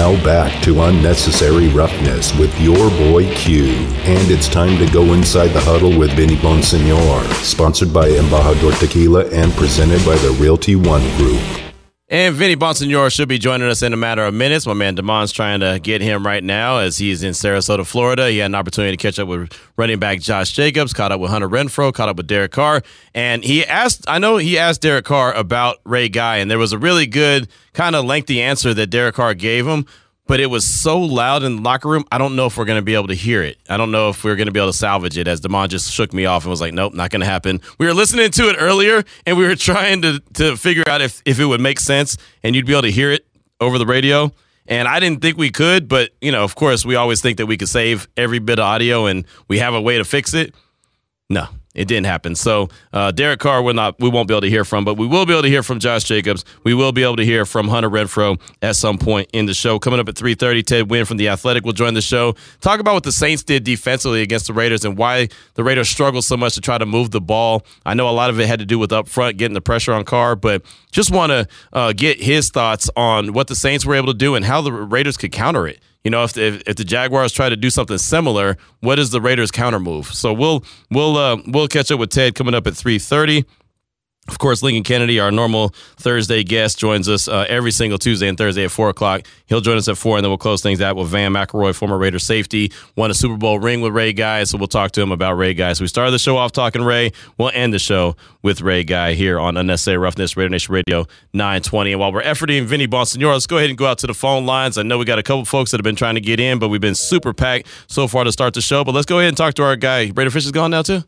Now back to Unnecessary Roughness with your boy Q. And it's time to go inside the huddle with Vinny Bonsignore, sponsored by Embajador Tequila and presented by the Realty One Group. And Vinny Bonsignore should be joining us in a matter of minutes. My man Damon's trying to get him right now as he's in Sarasota, Florida. He had an opportunity to catch up with running back Josh Jacobs, caught up with Hunter Renfrow, caught up with Derek Carr. And he asked, I know he asked Derek Carr about Ray Guy, and there was a really good, kind of lengthy answer that Derek Carr gave him but it was so loud in the locker room. I don't know if we're going to be able to hear it. I don't know if we're going to be able to salvage it. As Damon just shook me off and was like, "Nope, not going to happen." We were listening to it earlier, and we were trying to to figure out if if it would make sense and you'd be able to hear it over the radio. And I didn't think we could, but you know, of course, we always think that we could save every bit of audio, and we have a way to fix it. No, it didn't happen. So uh, Derek Carr will not. We won't be able to hear from, but we will be able to hear from Josh Jacobs. We will be able to hear from Hunter Renfrow at some point in the show. Coming up at three thirty, Ted Nguyen from the Athletic will join the show. Talk about what the Saints did defensively against the Raiders and why the Raiders struggled so much to try to move the ball. I know a lot of it had to do with up front getting the pressure on Carr, but just want to uh, get his thoughts on what the Saints were able to do and how the Raiders could counter it you know, if the, if the Jaguars try to do something similar, what is the Raiders' counter move? So we'll we'll uh, we'll catch up with Ted coming up at three thirty. Of course, Lincoln Kennedy, our normal Thursday guest, joins us uh, every single Tuesday and Thursday at 4 o'clock. He'll join us at 4, and then we'll close things out with Van McElroy, former Raider safety, won a Super Bowl ring with Ray Guy, so we'll talk to him about Ray Guy. So we started the show off talking Ray. We'll end the show with Ray Guy here on Unnecessary Roughness, Raider Nation Radio 920. And while we're efforting Vinny Bonsignore, let's go ahead and go out to the phone lines. I know we got a couple folks that have been trying to get in, but we've been super packed so far to start the show. But let's go ahead and talk to our guy. Raider Fish is gone now, too?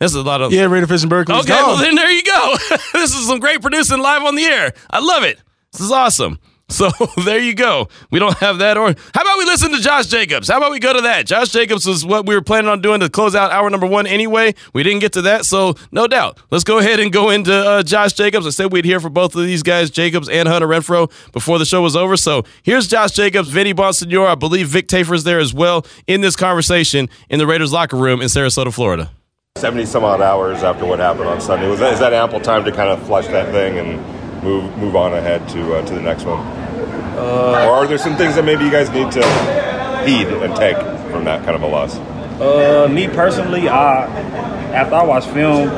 This is a lot of yeah. Raider Fish in Berkeley. Okay, well then there you go. this is some great producing live on the air. I love it. This is awesome. So there you go. We don't have that or how about we listen to Josh Jacobs? How about we go to that? Josh Jacobs was what we were planning on doing to close out hour number one anyway. We didn't get to that, so no doubt. Let's go ahead and go into uh, Josh Jacobs. I said we'd hear from both of these guys, Jacobs and Hunter Renfrow, before the show was over. So here's Josh Jacobs, Vinny Bonsignore. I believe Vic Tafur's there as well in this conversation in the Raiders locker room in Sarasota, Florida. 70 some odd hours after what happened on Sunday. Was that, is that ample time to kind of flush that thing and move move on ahead to uh, to the next one? Uh, or are there some things that maybe you guys need to heed and take from that kind of a loss? Uh, me personally, I after I watch film,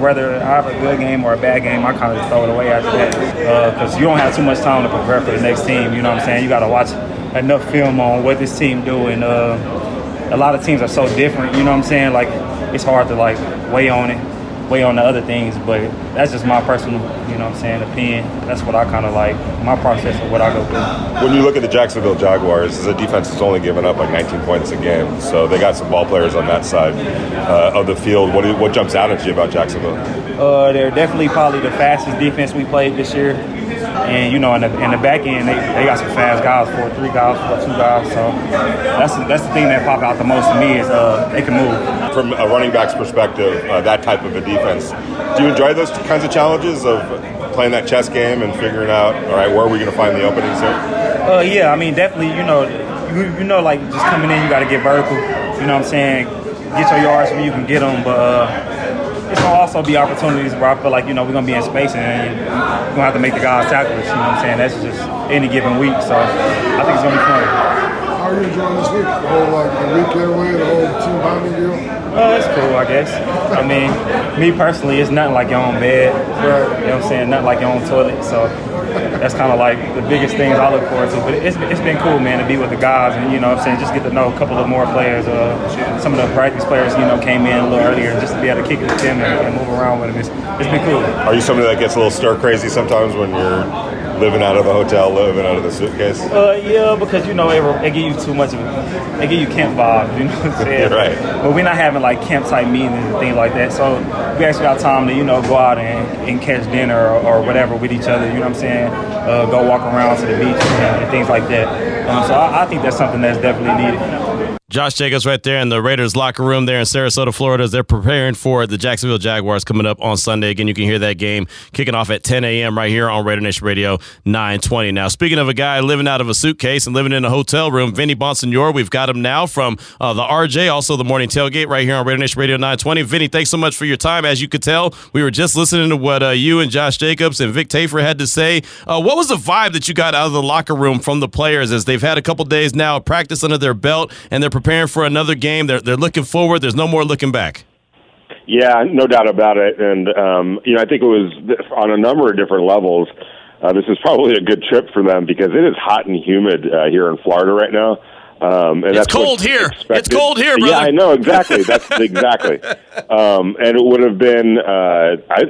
whether I have a good game or a bad game, I kind of throw it away after that because uh, you don't have too much time to prepare for the next team. You know what I'm saying? You got to watch enough film on what this team do, and uh, a lot of teams are so different. You know what I'm saying? Like it's hard to like weigh on it, weigh on the other things. But that's just my personal, you know, what I'm saying opinion. That's what I kind of like my process of what I go through. When you look at the Jacksonville Jaguars, the defense has only given up like 19 points a game, so they got some ball players on that side uh, of the field. What what jumps out at you about Jacksonville? Uh, they're definitely probably the fastest defense we played this year. And you know, in the, in the back end, they, they got some fast guys, four three guys, four two guys. So that's that's the thing that popped out the most to me is uh, they can move. From a running back's perspective, uh, that type of a defense, do you enjoy those kinds of challenges of playing that chess game and figuring out, all right, where are we going to find the openings here? Uh, yeah, I mean, definitely. You know, you, you know, like just coming in, you got to get vertical. You know what I'm saying? Get your yards where you can get them, but. Uh, it's gonna also be opportunities where I feel like you know we're gonna be in space and we're gonna have to make the guys tackle us. You know what I'm saying? That's just any given week. So I think it's gonna be fun. How are you enjoying this week? The whole like the weekend win, the whole team bonding deal. Oh, it's cool, I guess. I mean, me personally, it's nothing like your own bed. Right. You know what I'm saying? Nothing like your own toilet. So that's kind of like the biggest things I look forward to. But it's, it's been cool, man, to be with the guys and, you know what I'm saying, just get to know a couple of more players. Uh, some of the practice players, you know, came in a little earlier just to be able to kick it with them and, and move around with them. It's, it's been cool. Are you somebody that gets a little stir crazy sometimes when you're living out of the hotel, living out of the suitcase? Uh, yeah, because you know it, it give you too much of it. It give you camp vibes, you know what I'm saying? right. But we're not having like camp type meetings and things like that. So we actually got time to you know go out and, and catch dinner or, or, whatever with each other. You know what I'm saying? Uh, go walk around to the beach and, and things like that. Um, so I, I think that's something that's definitely needed. Josh Jacobs right there in the Raiders locker room there in Sarasota, Florida, as they're preparing for the Jacksonville Jaguars coming up on Sunday. Again, you can hear that game kicking off at 10 a.m. right here on Raider Nation Radio 920. Now, speaking of a guy living out of a suitcase and living in a hotel room, Vinny Bonsignore, we've got him now from uh, the RJ, also the morning tailgate right here on Raider Nation Radio 920. Vinny, thanks so much for your time. As you could tell, we were just listening to what uh, you and Josh Jacobs and Vic Tafur had to say. Uh, what was the vibe that you got out of the locker room from the players as they've had a couple days now of practice under their belt and they're preparing for another game. They're they're looking forward. There's no more looking back. Yeah, no doubt about it. And um, you know, I think it was on a number of different levels. Uh, this is probably a good trip for them because it is hot and humid uh, here in Florida right now. Um, and it's that's cold here. Expected. It's cold here, brother. Yeah, I know exactly. That's exactly. Um, and it would have been. Uh, I,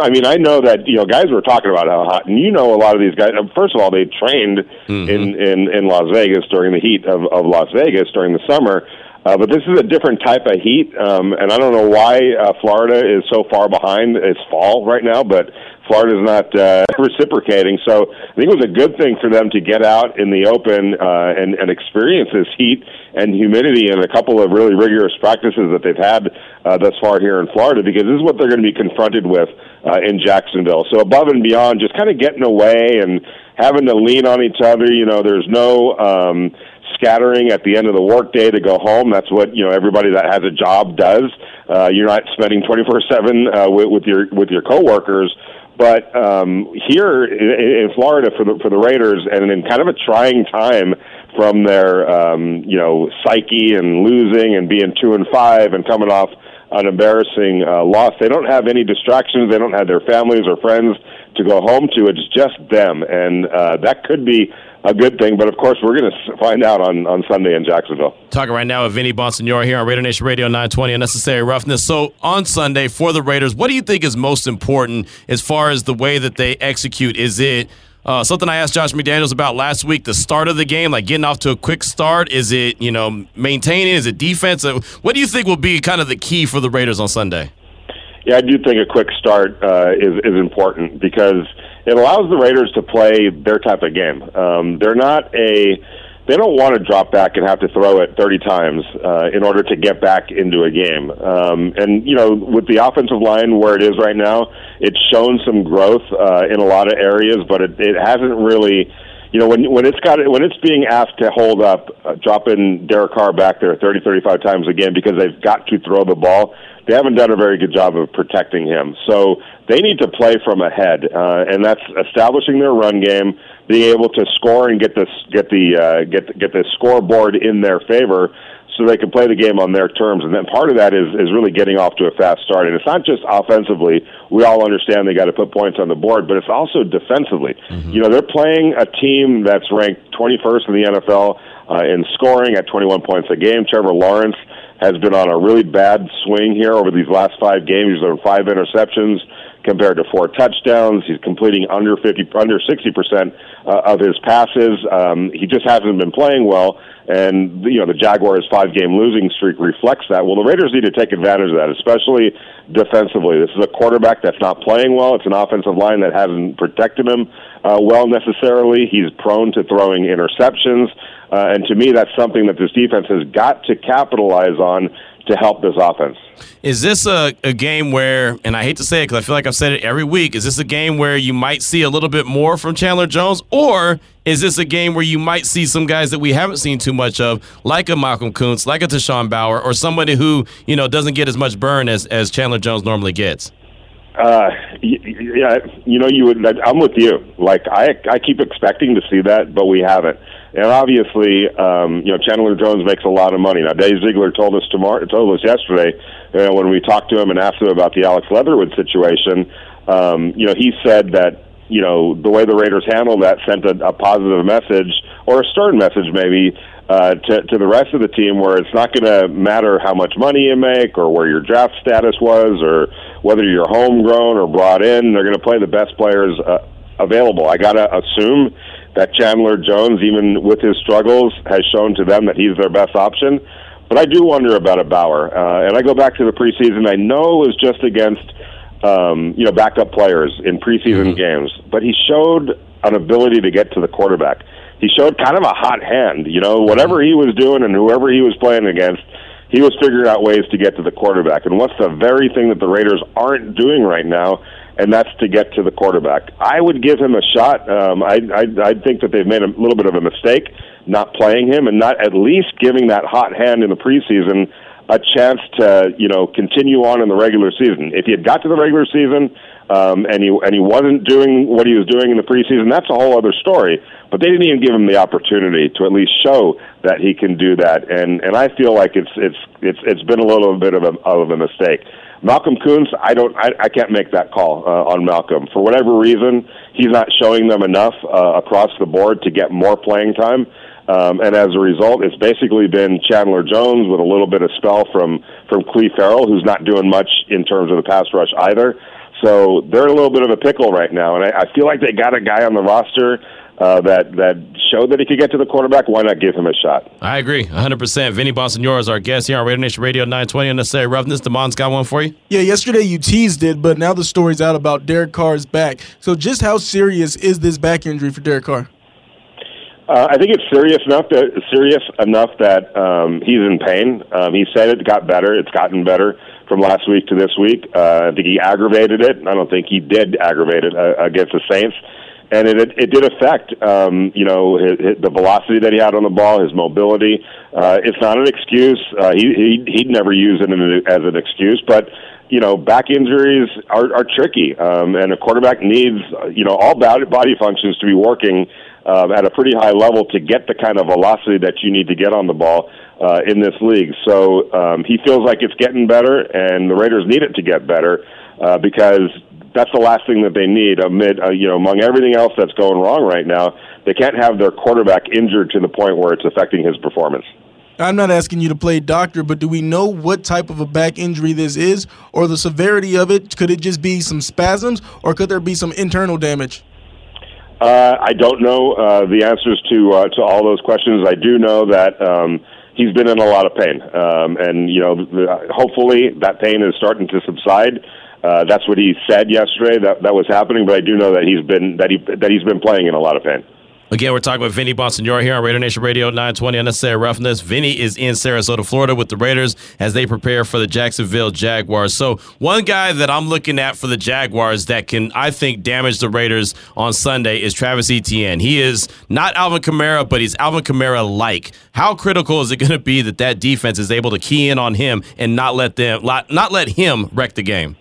I mean, I know that you know guys were talking about how hot, and you know a lot of these guys. First of all, they trained mm-hmm. in, in in Las Vegas during the heat of, of Las Vegas during the summer. Uh, but this is a different type of heat, um, and I don't know why uh, Florida is so far behind. It's fall right now, but Florida's not uh, reciprocating. So I think it was a good thing for them to get out in the open uh, and, and experience this heat and humidity and a couple of really rigorous practices that they've had uh, thus far here in Florida, because this is what they're going to be confronted with uh, in Jacksonville. So above and beyond, just kind of getting away and having to lean on each other. You know, there's no. Um, scattering at the end of the workday to go home. That's what you know everybody that has a job does. Uh, you're not spending 24 seven uh, with, with your with your coworkers. But um, here in, in Florida for the for the Raiders, and in kind of a trying time from their um, you know psyche and losing and being two and five and coming off an embarrassing uh, loss. They don't have any distractions. They don't have their families or friends to go home to. It's just them, and uh, that could be a good thing. But of course, we're going to find out on, on Sunday in Jacksonville. Talking right now with Vinny Bonsignore here on Raider Nation Radio 920 Unnecessary Roughness. So on Sunday for the Raiders, what do you think is most important as far as the way that they execute? Is it uh, something I asked Josh McDaniels about last week, the start of the game, like getting off to a quick start. Is it, you know, maintaining? Is it defense? Uh, what do you think will be kind of the key for the Raiders on Sunday? Yeah, I do think a quick start uh, is is important because it allows the Raiders to play their type of game. Um, they're not a they don't want to drop back and have to throw it 30 times uh, in order to get back into a game. Um, and you know, with the offensive line where it is right now, it's shown some growth uh, in a lot of areas, but it, it hasn't really. You know, when when it's got when it's being asked to hold up, uh, dropping Derek Carr back there 30, 35 times a game because they've got to throw the ball they haven't done a very good job of protecting him. So they need to play from ahead, uh, and that's establishing their run game, being able to score and get this get the uh, get get the scoreboard in their favor, so they can play the game on their terms. And then part of that is is really getting off to a fast start. And it's not just offensively. We all understand they got to put points on the board, but it's also defensively. Mm-hmm. You know, they're playing a team that's ranked 21st in the NFL uh, in scoring at 21 points a game. Trevor Lawrence has been on a really bad swing here over these last five games. He's thrown five interceptions compared to four touchdowns. He's completing under 50, under 60 percent uh, of his passes. Um, he just hasn't been playing well, and you know the Jaguars' five-game losing streak reflects that. Well, the Raiders need to take advantage of that, especially defensively. This is a quarterback that's not playing well. It's an offensive line that hasn't protected him uh, well necessarily. He's prone to throwing interceptions. Uh, and to me, that's something that this defense has got to capitalize on to help this offense. Is this a, a game where, and I hate to say it because I feel like I've said it every week, is this a game where you might see a little bit more from Chandler Jones? Or is this a game where you might see some guys that we haven't seen too much of, like a Malcolm Koonce, like a Tashawn Bower, or somebody who, you know, doesn't get as much burn as, as Chandler Jones normally gets? Uh, yeah, you know, you would. I'm with you. Like I, I keep expecting to see that, but we haven't. And obviously, um, you know, Chandler Jones makes a lot of money. Now, Dave Ziegler told us tomorrow, told us yesterday, you know, when we talked to him and asked him about the Alex Leatherwood situation. Um, you know, he said that you know the way the Raiders handled that sent a, a positive message or a stern message, maybe, uh, to to the rest of the team, where it's not going to matter how much money you make or where your draft status was or whether you're homegrown or brought in. They're going to play the best players uh, available. I got to assume that Chandler Jones, even with his struggles, has shown to them that he's their best option. But I do wonder about a Bower, uh, and I go back to the preseason. I know it was just against um, you know backup players in preseason mm-hmm. games, but he showed an ability to get to the quarterback. he showed kind of a hot hand. You know, whatever he was doing and whoever he was playing against, he was figuring out ways to get to the quarterback. And what's the very thing that the Raiders aren't doing right now? And that's to get to the quarterback. I would give him a shot. Um, I, I I think that they've made a little bit of a mistake not playing him and not at least giving that hot hand in the preseason a chance to you know continue on in the regular season. If he had got to the regular season um, and he and he wasn't doing what he was doing in the preseason, that's a whole other story. But they didn't even give him the opportunity to at least show that he can do that, and and I feel like it's it's it's it's been a little bit of a of a mistake. Malcolm Koonce, I don't, I, I can't make that call uh, on Malcolm for whatever reason. He's not showing them enough uh, across the board to get more playing time. Um, and as a result, it's basically been Chandler Jones with a little bit of spell from from Clelin Ferrell, who's not doing much in terms of the pass rush either. So they're a little bit of a pickle right now, and I, I feel like they got a guy on the roster uh, that that showed that he could get to the quarterback. Why not give him a shot? I agree, 100. percent Vinny Bonsignore is our guest here on Radio Nation Radio 920 Unnecessary Roughness. Demon's got one for you. Yeah, yesterday you teased it, but now the story's out about Derek Carr's back. So just how serious is this back injury for Derek Carr? Uh, I think it's serious enough that serious enough that um, he's in pain. Um, he said it got better. It's gotten better from last week to this week. Uh, I think he aggravated it. I don't think he did aggravate it uh, against the Saints, and it it, did affect um, you know his, his, the velocity that he had on the ball, his mobility. Uh, it's not an excuse. Uh, he, he he'd never use it as an excuse, but you know, back injuries are, are tricky, um, and a quarterback needs, you know, all body functions to be working uh, at a pretty high level to get the kind of velocity that you need to get on the ball uh, in this league. So um, he feels like it's getting better, and the Raiders need it to get better uh, because that's the last thing that they need amid, uh, you know, among everything else that's going wrong right now. They can't have their quarterback injured to the point where it's affecting his performance. I'm not asking you to play doctor, but do we know what type of a back injury this is or the severity of it? Could it just be some spasms or could there be some internal damage? Uh, I don't know uh, the answers to uh, to all those questions. I do know that um, he's been in a lot of pain, um, and you know, the, hopefully that pain is starting to subside. Uh, that's what he said yesterday that that was happening. But I do know that he's been that he that he's been playing in a lot of pain. Again, we're talking with Vinny Bonsignore here on Raider Nation Radio 920 Unnecessary Roughness. Vinny is in Sarasota, Florida with the Raiders as they prepare for the Jacksonville Jaguars. So, one guy that I'm looking at for the Jaguars that can, I think, damage the Raiders on Sunday is Travis Etienne. He is not Alvin Kamara, but he's Alvin Kamara like. How critical is it going to be that that defense is able to key in on him and not let them, not let him wreck the game?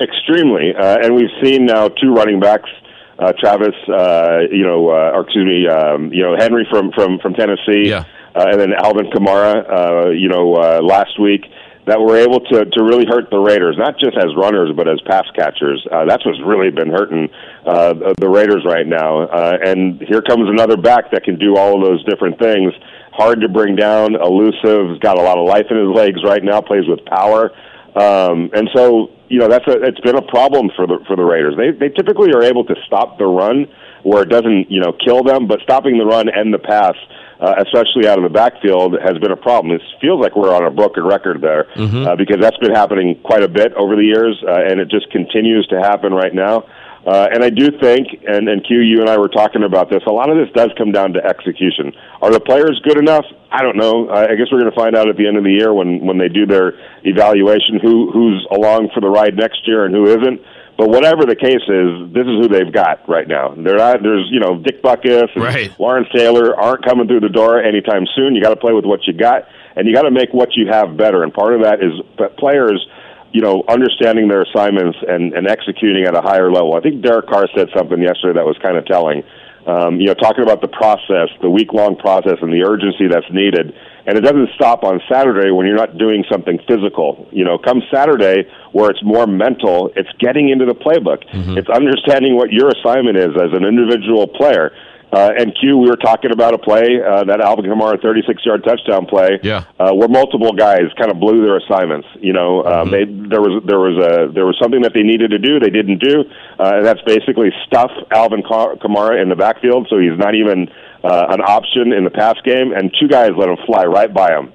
Extremely. Uh, and we've seen now two running backs – uh, Travis, uh, you know, uh, or excuse me, um, you know, Henry from from from Tennessee, yeah. uh, and then Alvin Kamara, uh, you know, uh, last week that were able to to really hurt the Raiders, not just as runners but as pass catchers. Uh, that's what's really been hurting uh, the Raiders right now. Uh, and here comes another back that can do all of those different things. Hard to bring down, elusive, got a lot of life in his legs right now. Plays with power. Um, and so, you know, that's a, it's been a problem for the for the Raiders. They they typically are able to stop the run where it doesn't, you know, kill them, but stopping the run and the pass, uh, especially out of the backfield, has been a problem. It feels like we're on a broken record there mm-hmm. uh, because that's been happening quite a bit over the years, uh, and it just continues to happen right now. Uh, and I do think, and, and Q, you and I were talking about this, a lot of this does come down to execution. Are the players good enough? I don't know. I guess we're going to find out at the end of the year when, when they do their evaluation who, who's along for the ride next year and who isn't. But whatever the case is, this is who they've got right now. They're not, there's, you know, Dick Butkus and right. Lawrence Taylor aren't coming through the door anytime soon. You got to play with what you got, and you got to make what you have better. And part of that is players – you know, understanding their assignments and, and executing at a higher level. I think Derek Carr said something yesterday that was kind of telling. Um, you know, talking about the process, the week long process, and the urgency that's needed. And it doesn't stop on Saturday when you're not doing something physical. You know, come Saturday where it's more mental, it's getting into the playbook. Mm-hmm. It's understanding what your assignment is as an individual player. Uh, and Q, we were talking about a play uh, that Alvin Kamara 36-yard touchdown play, yeah. uh, where multiple guys kind of blew their assignments. You know, um, mm-hmm. they there was there was a there was something that they needed to do, they didn't do, uh, and that's basically stuff Alvin Kamara in the backfield, so he's not even uh, an option in the pass game. And two guys let him fly right by him,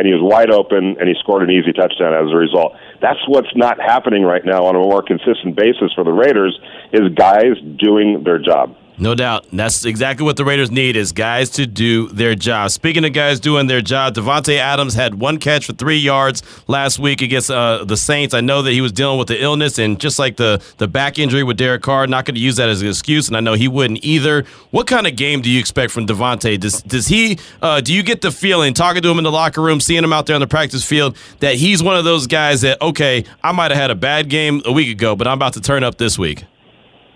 and he was wide open, and he scored an easy touchdown as a result. That's what's not happening right now on a more consistent basis for the Raiders is guys doing their job. No doubt. That's exactly what the Raiders need is guys to do their job. Speaking of guys doing their job, Davante Adams had one catch for three yards last week against uh, the Saints. I know that he was dealing with the illness and just like the, the back injury with Derek Carr, not going to use that as an excuse, and I know he wouldn't either. What kind of game do you expect from Davante? Does does he uh, do you get the feeling talking to him in the locker room, seeing him out there on the practice field that he's one of those guys that okay, I might have had a bad game a week ago, but I'm about to turn up this week?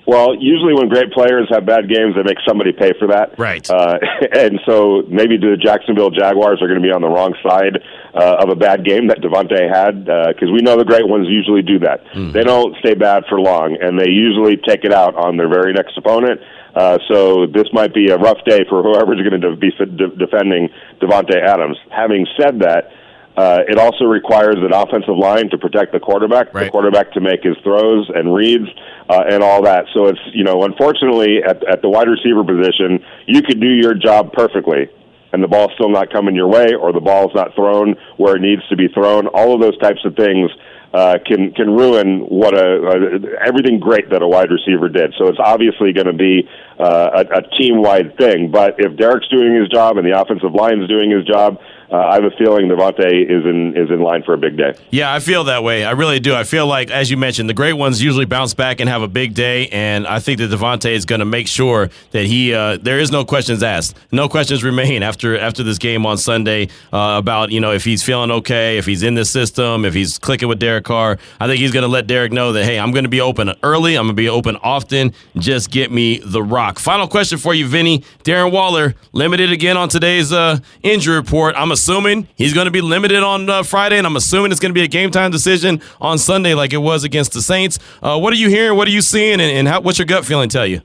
Well, usually when great players have bad games, they make somebody pay for that. Right. Uh, and so maybe the Jacksonville Jaguars are going to be on the wrong side uh, of a bad game that Davante had, because uh, we know the great ones usually do that. Mm-hmm. They don't stay bad for long, and they usually take it out on their very next opponent. Uh, so this might be a rough day for whoever's going to be de- defending Davante Adams. Having said that, uh, it also requires an offensive line to protect the quarterback, right. the quarterback to make his throws and reads uh, and all that. So it's you know, unfortunately, at at the wide receiver position, you could do your job perfectly, and the ball's still not coming your way, or the ball's not thrown where it needs to be thrown. All of those types of things uh, can can ruin what a, a everything great that a wide receiver did. So it's obviously going to be uh, a, a team wide thing. But if Derek's doing his job and the offensive line's doing his job, uh, I have a feeling Davante is in is in line for a big day. Yeah, I feel that way. I really do. I feel like, as you mentioned, the great ones usually bounce back and have a big day, and I think that Davante is going to make sure that he uh, there is no questions asked, no questions remain after after this game on Sunday uh, about you know if he's feeling okay, if he's in the system, if he's clicking with Derek Carr. I think he's going to let Derek know that hey, I'm going to be open early, I'm going to be open often. Just get me the rock. Final question for you, Vinny. Darren Waller limited again on today's uh, injury report. I'm assuming he's going to be limited on uh, Friday, and I'm assuming it's going to be a game time decision on Sunday, like it was against the Saints. Uh, what are you hearing? What are you seeing? And, and how, what's your gut feeling tell you?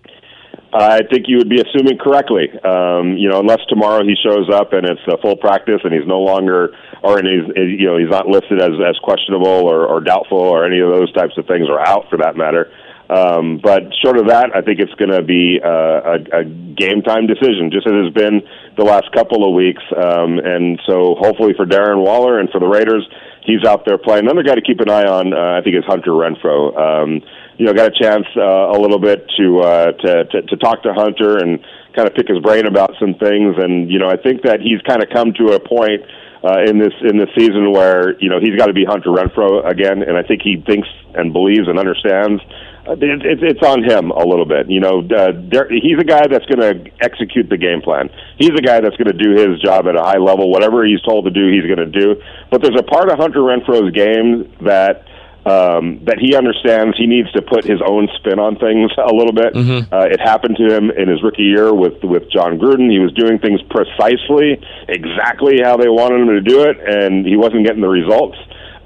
I think you would be assuming correctly. Um, you know, unless tomorrow he shows up and it's a full practice and he's no longer, or and he's you know he's not listed as as questionable or, or doubtful or any of those types of things, or out for that matter. Um, but short of that, I think it's going to be uh, a, a game time decision, just as it's been the last couple of weeks. Um, and so, hopefully, for Darren Waller and for the Raiders, he's out there playing. Another guy to keep an eye on, uh, I think, is Hunter Renfrow. Um, you know, got a chance uh, a little bit to, uh, to to to talk to Hunter and kind of pick his brain about some things. And you know, I think that he's kind of come to a point uh, in this in this season where you know he's got to be Hunter Renfrow again, and I think he thinks and believes and understands it's on him a little bit. You know, uh, there, he's a guy that's going to execute the game plan. He's a guy that's going to do his job at a high level. Whatever he's told to do, he's going to do. But there's a part of Hunter Renfrow's game that um, that he understands he needs to put his own spin on things a little bit. Mm-hmm. Uh, it happened to him in his rookie year with with Jon Gruden. He was doing things precisely, exactly how they wanted him to do it, and he wasn't getting the results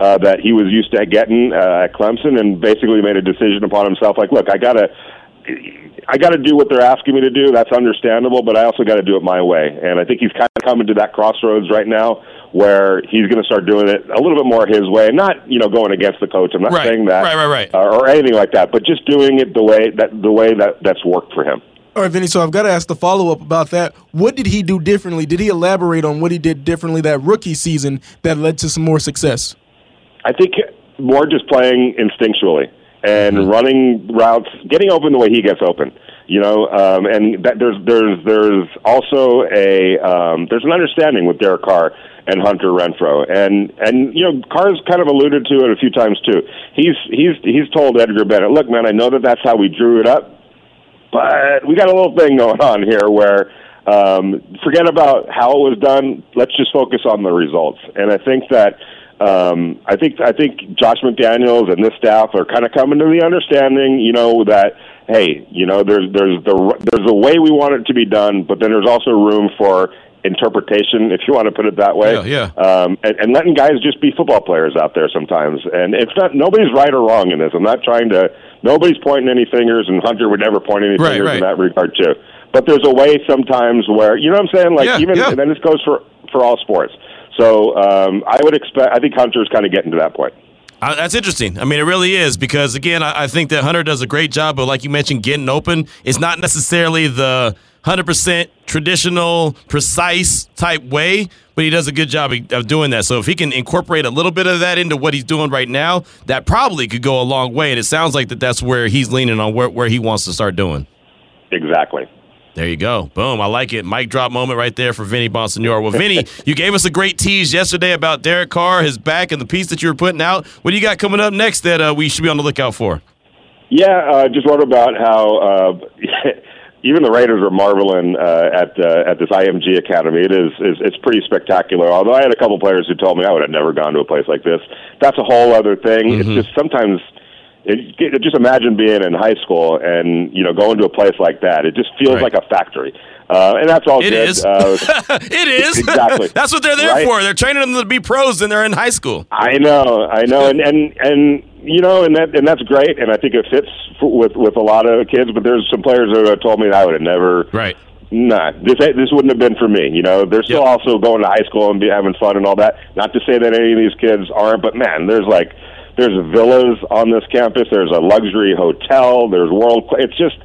uh, that he was used to getting uh, at Clemson, and basically made a decision upon himself. Like, look, I gotta. I got to do what they're asking me to do. That's understandable, but I also got to do it my way. And I think he's kind of coming to that crossroads right now where he's going to start doing it a little bit more his way. Not you know going against the coach. I'm not right. saying that, right, right, right, uh, or anything like that. But just doing it the way that the way that that's worked for him. All right, Vinny. So I've got to ask the follow up about that. What did he do differently? Did he elaborate on what he did differently that rookie season that led to some more success? I think more just playing instinctually and mm-hmm. running routes, getting open the way he gets open. You know, um, and that there's there's there's also a um, there's an understanding with Derek Carr and Hunter Renfrow, and and you know Carr's kind of alluded to it a few times too. He's he's he's told Edgar Bennett, look, man, I know that that's how we drew it up, but we got a little thing going on here where um, forget about how it was done. Let's just focus on the results. And I think that um, I think I think Josh McDaniels and this staff are kind of coming to the understanding, you know, that hey, you know, there's there's the there's a way we want it to be done, but then there's also room for interpretation, if you want to put it that way. Yeah, yeah. Um, and, and letting guys just be football players out there sometimes. And it's not nobody's right or wrong in this. I'm not trying to. Nobody's pointing any fingers, and Hunter would never point any right, fingers right. in that regard too. But there's a way sometimes where you know what I'm saying. Like yeah, even yeah. and then this goes for for all sports. So um, I would expect. I think Hunter's kind of getting to that point. Uh, that's interesting. I mean, it really is because again, I, I, think that Hunter does a great job. But like you mentioned, getting open is not necessarily the hundred percent traditional, precise type way, but he does a good job of doing that. So if he can incorporate a little bit of that into what he's doing right now, that probably could go a long way. And it sounds like that that's where he's leaning on where, where he wants to start doing. Exactly. There you go. Boom. I like it. Mic drop moment right there for Vinny Bonsignore. Well, Vinny, you gave us a great tease yesterday about Derek Carr, his back, and the piece that you were putting out. What do you got coming up next that uh, we should be on the lookout for? Yeah, uh, just wrote about how uh, even the Raiders were marveling uh, at uh, at this IMG Academy. It is, is it's pretty spectacular. Although I had a couple players who told me I would have never gone to a place like this. That's a whole other thing. Mm-hmm. It's just sometimes it, just imagine being in high school and you know going to a place like that. It just feels right. like a factory, uh, and that's all. It good. is. Uh, it is exactly. that's what they're there right? for. They're training them to be pros, and they're in high school. I know, I know, and and and you know, and that and that's great, and I think it fits with with a lot of kids. But there's some players that have told me that I would have never. Right. Nah, this this wouldn't have been for me. You know, they're still yep. also going to high school and be having fun and all that. Not to say that any of these kids aren't, but man, there's like there's villas on this campus. There's a luxury hotel. There's world. It's just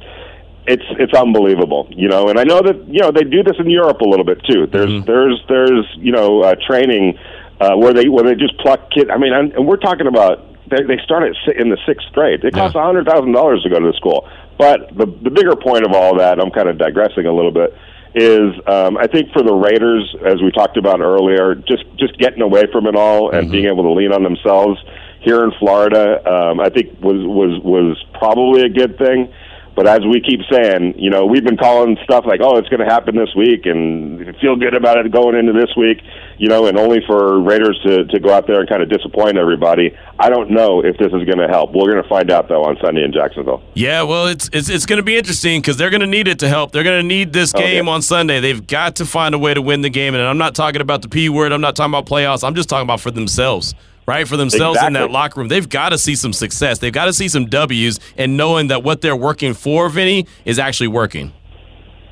it's it's unbelievable, you know. And I know that you know they do this in Europe a little bit too. There's mm-hmm. there's there's you know uh, training uh, where they where they just pluck kids. I mean, I'm, and we're talking about they, they start at in the sixth grade. It costs a hundred thousand dollars to go to the school. But the the bigger point of all that, I'm kind of digressing a little bit, is um, I think for the Raiders, as we talked about earlier, just just getting away from it all and mm-hmm. being able to lean on themselves here in Florida, um, I think was was was probably a good thing. But as we keep saying, you know, we've been calling stuff like, "Oh, it's going to happen this week," and feel good about it going into this week, you know, and only for Raiders to to go out there and kind of disappoint everybody. I don't know if this is going to help. We're going to find out though on Sunday in Jacksonville. Yeah, well, it's it's it's going to be interesting because they're going to need it to help. They're going to need this game okay. on Sunday. They've got to find a way to win the game, and I'm not talking about the p word. I'm not talking about playoffs. I'm just talking about for themselves right? For themselves exactly. in that locker room. They've got to see some success. They've got to see some W's and knowing that what they're working for, Vinny, is actually working.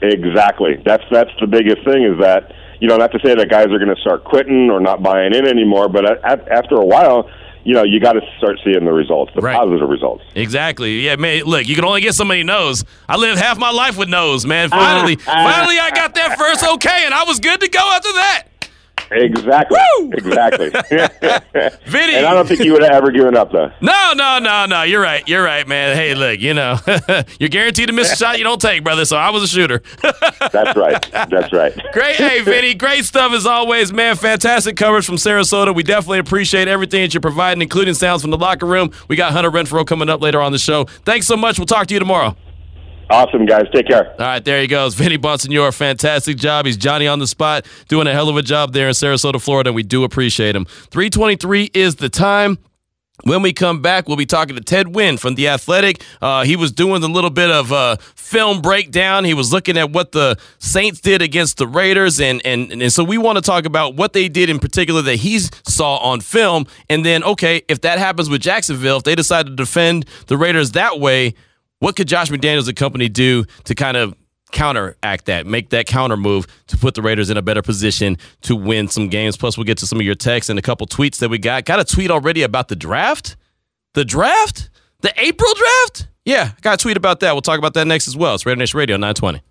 Exactly. That's that's the biggest thing is that you know not to say that guys are going to start quitting or not buying in anymore, but at, after a while. You know, you got to start seeing the results, the right. positive results. Exactly. Yeah, man. Look, you can only get so many no's. I lived half my life with no's, man. Ah, finally, ah. finally, I got that first okay, and I was good to go after that. Exactly. Woo! Exactly. Vinny. And I don't think you would have ever given up, though. No, no, no, no. You're right. You're right, man. Hey, look, you know, you're guaranteed to miss a shot you don't take, brother. So I was a shooter. That's right. That's right. Great. Hey, Vinny, great stuff as always, man. Fantastic coverage from Sarasota. We definitely appreciate everything that you're providing, including sounds from the locker room. We got Hunter Renfrow coming up later on the show. Thanks so much. We'll talk to you tomorrow. Awesome, guys. Take care. All right, there he goes. Vinny Bonsignore, fantastic job. He's Johnny on the spot, doing a hell of a job there in Sarasota, Florida, and we do appreciate him. 323 is the time. When we come back, we'll be talking to Ted Nguyen from The Athletic. Uh, he was doing a little bit of a film breakdown. He was looking at what the Saints did against the Raiders. And, and, and so we want to talk about what they did in particular that he saw on film. And then, okay, if that happens with Jacksonville, if they decide to defend the Raiders that way, what could Josh McDaniels and company do to kind of counteract that, make that counter move to put the Raiders in a better position to win some games? Plus, we'll get to some of your texts and a couple tweets that we got. Got a tweet already about the draft? The draft? The April draft? Yeah, got a tweet about that. We'll talk about that next as well. It's Raider Nation Radio 920.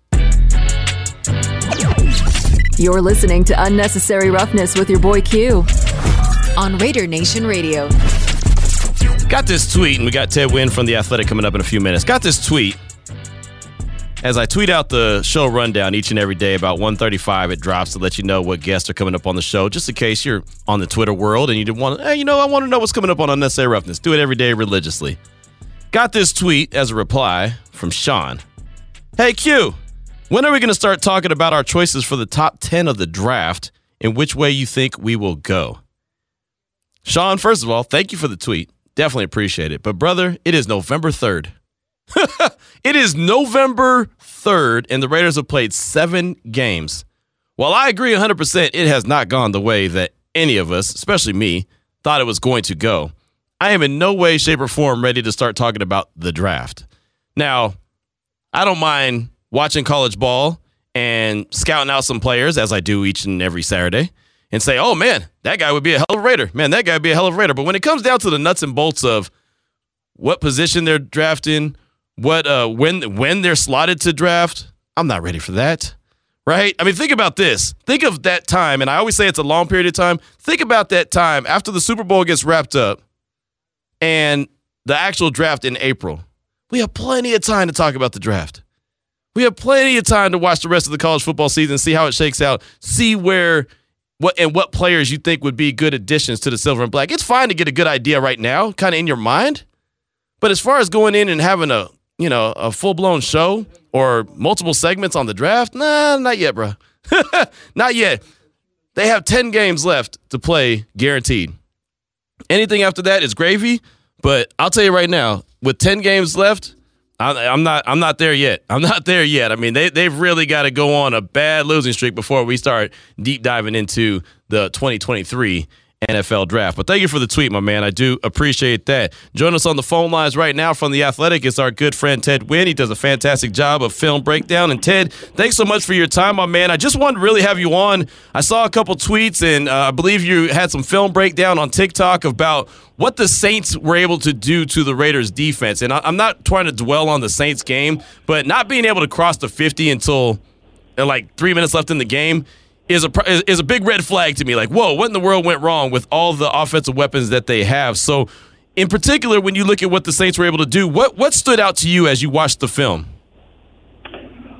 You're listening to Unnecessary Roughness with your boy Q on Raider Nation Radio. Got this tweet, and we got Ted Nguyen from The Athletic coming up in a few minutes. Got this tweet. As I tweet out the show rundown each and every day about 1:35, it drops to let you know what guests are coming up on the show, just in case you're on the Twitter world and you didn't want to, hey, you know, I want to know what's coming up on Unnecessary Roughness. Do it every day religiously. Got this tweet as a reply from Sean. Hey, Q, when are we going to start talking about our choices for the top 10 of the draft and which way you think we will go? Sean, first of all, thank you for the tweet. Definitely appreciate it. But, brother, it is November 3rd. it is November 3rd, and the Raiders have played seven games. While I agree 100%, it has not gone the way that any of us, especially me, thought it was going to go. I am in no way, shape, or form ready to start talking about the draft. Now, I don't mind watching college ball and scouting out some players as I do each and every Saturday and say, oh man, that guy would be a hell of a Raider. Man, that guy would be a hell of a Raider. But when it comes down to the nuts and bolts of what position they're drafting, what uh when when they're slotted to draft, I'm not ready for that. Right? I mean, think about this. Think of that time, and I always say it's a long period of time. Think about that time after the Super Bowl gets wrapped up and the actual draft in April. We have plenty of time to talk about the draft. We have plenty of time to watch the rest of the college football season, see how it shakes out, see where what and what players you think would be good additions to the silver and black. It's fine to get a good idea right now, kind of in your mind. But as far as going in and having a you know a full blown show or multiple segments on the draft, nah, not yet, bro. not yet. They have ten games left to play, guaranteed. Anything after that is gravy. But I'll tell you right now, with ten games left, I'm not. I'm not there yet. I'm not there yet. I mean, they they've really got to go on a bad losing streak before we start deep diving into the 2023 NFL draft. But thank you for the tweet, my man. I do appreciate that. Join us on the phone lines right now from the Athletic is our good friend Ted Nguyen. He does a fantastic job of film breakdown. And Ted, thanks so much for your time, my man. I just wanted to really have you on. I saw a couple tweets, and uh, I believe you had some film breakdown on TikTok about what the Saints were able to do to the Raiders defense. And I, I'm not trying to dwell on the Saints game, but not being able to cross the 50 until uh, like three minutes left in the game is a is a big red flag to me. Like, whoa, what in the world went wrong with all the offensive weapons that they have? So, in particular, when you look at what the Saints were able to do, what what stood out to you as you watched the film?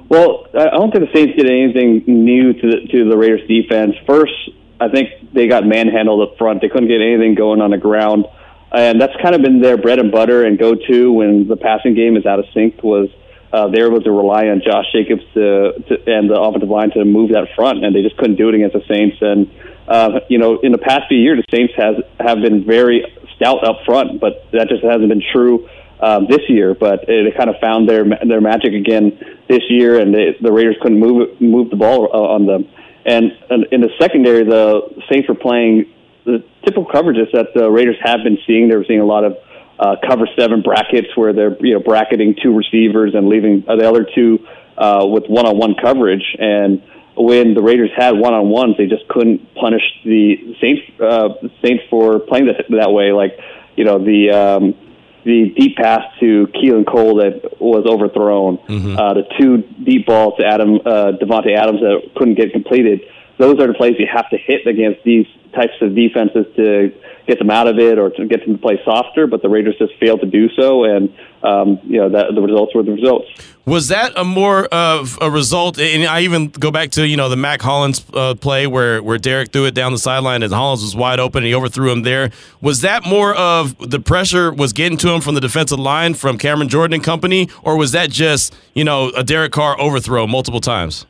Well, I don't think the Saints did anything new to the, to the Raiders defense. First, I think they got manhandled up front. They couldn't get anything going on the ground, and that's kind of been their bread and butter and go to when the passing game is out of sync. Was uh, they were able to rely on Josh Jacobs to, to, and the offensive line to move that front, and they just couldn't do it against the Saints. And uh, you know, in the past few years, the Saints has have been very stout up front, but that just hasn't been true um, this year. But it, it kind of found their their magic again this year, and they, the Raiders couldn't move move the ball uh, on them. And, and in the secondary, the Saints were playing the typical coverages that the Raiders have been seeing. They were seeing a lot of uh, cover seven brackets where they're you know bracketing two receivers and leaving the other two uh, with one-on-one coverage. And when the Raiders had one-on-ones, they just couldn't punish the Saints uh, Saints for playing that, that way. Like you know the um, the deep pass to Keelan Cole that was overthrown, mm-hmm. uh, the two deep balls to Adam uh, Davante Adams that couldn't get completed. Those are the plays you have to hit against these types of defenses to get them out of it or to get them to play softer, but the Raiders just failed to do so, and um, you know that the results were the results. Was that a more of a result? And I even go back to you know the Mack Hollins uh, play where where Derek threw it down the sideline and Hollins was wide open and he overthrew him there. Was that more of the pressure was getting to him from the defensive line from Cameron Jordan and company, or was that just you know a Derek Carr overthrow multiple times?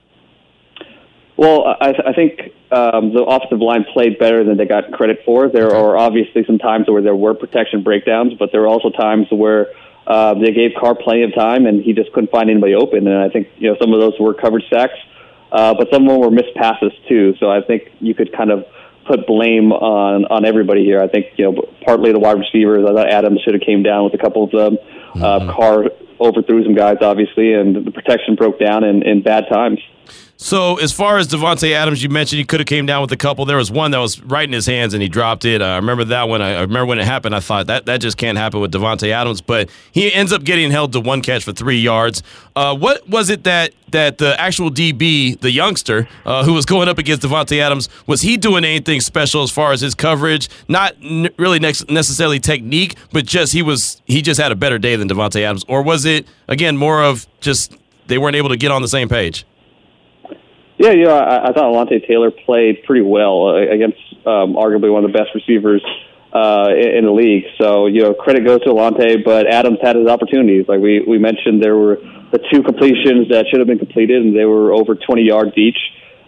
Well, I, I think um, the offensive line played better than they got credit for. There are obviously some times where there were protection breakdowns, but there were also times where uh, they gave Carr plenty of time and he just couldn't find anybody open. And I think you know some of those were coverage sacks, uh, but some of them were missed passes too. So I think you could kind of put blame on on everybody here. I think you know partly the wide receivers. I thought Adams should have came down with a couple of them. Uh, mm-hmm. Uh, Carr overthrew some guys obviously, and the protection broke down in, in bad times. So as far as Davante Adams, you mentioned he could have came down with a couple. There was one that was right in his hands and he dropped it. I remember that one. I, remember when it happened. I thought that that just can't happen with Davante Adams. But he ends up getting held to one catch for three yards. Uh, what was it that that the actual DB, the youngster uh, who was going up against Davante Adams, was he doing anything special as far as his coverage? Not n- really necessarily technique, but just he was he just had a better day than Davante Adams, or was it again more of just they weren't able to get on the same page? Yeah, yeah, I, I thought Alontae Taylor played pretty well uh, against um, arguably one of the best receivers uh, in, in the league. So you know, credit goes to Alontae, but Adams had his opportunities. Like we we mentioned, there were the two completions that should have been completed, and they were over 20 yards each.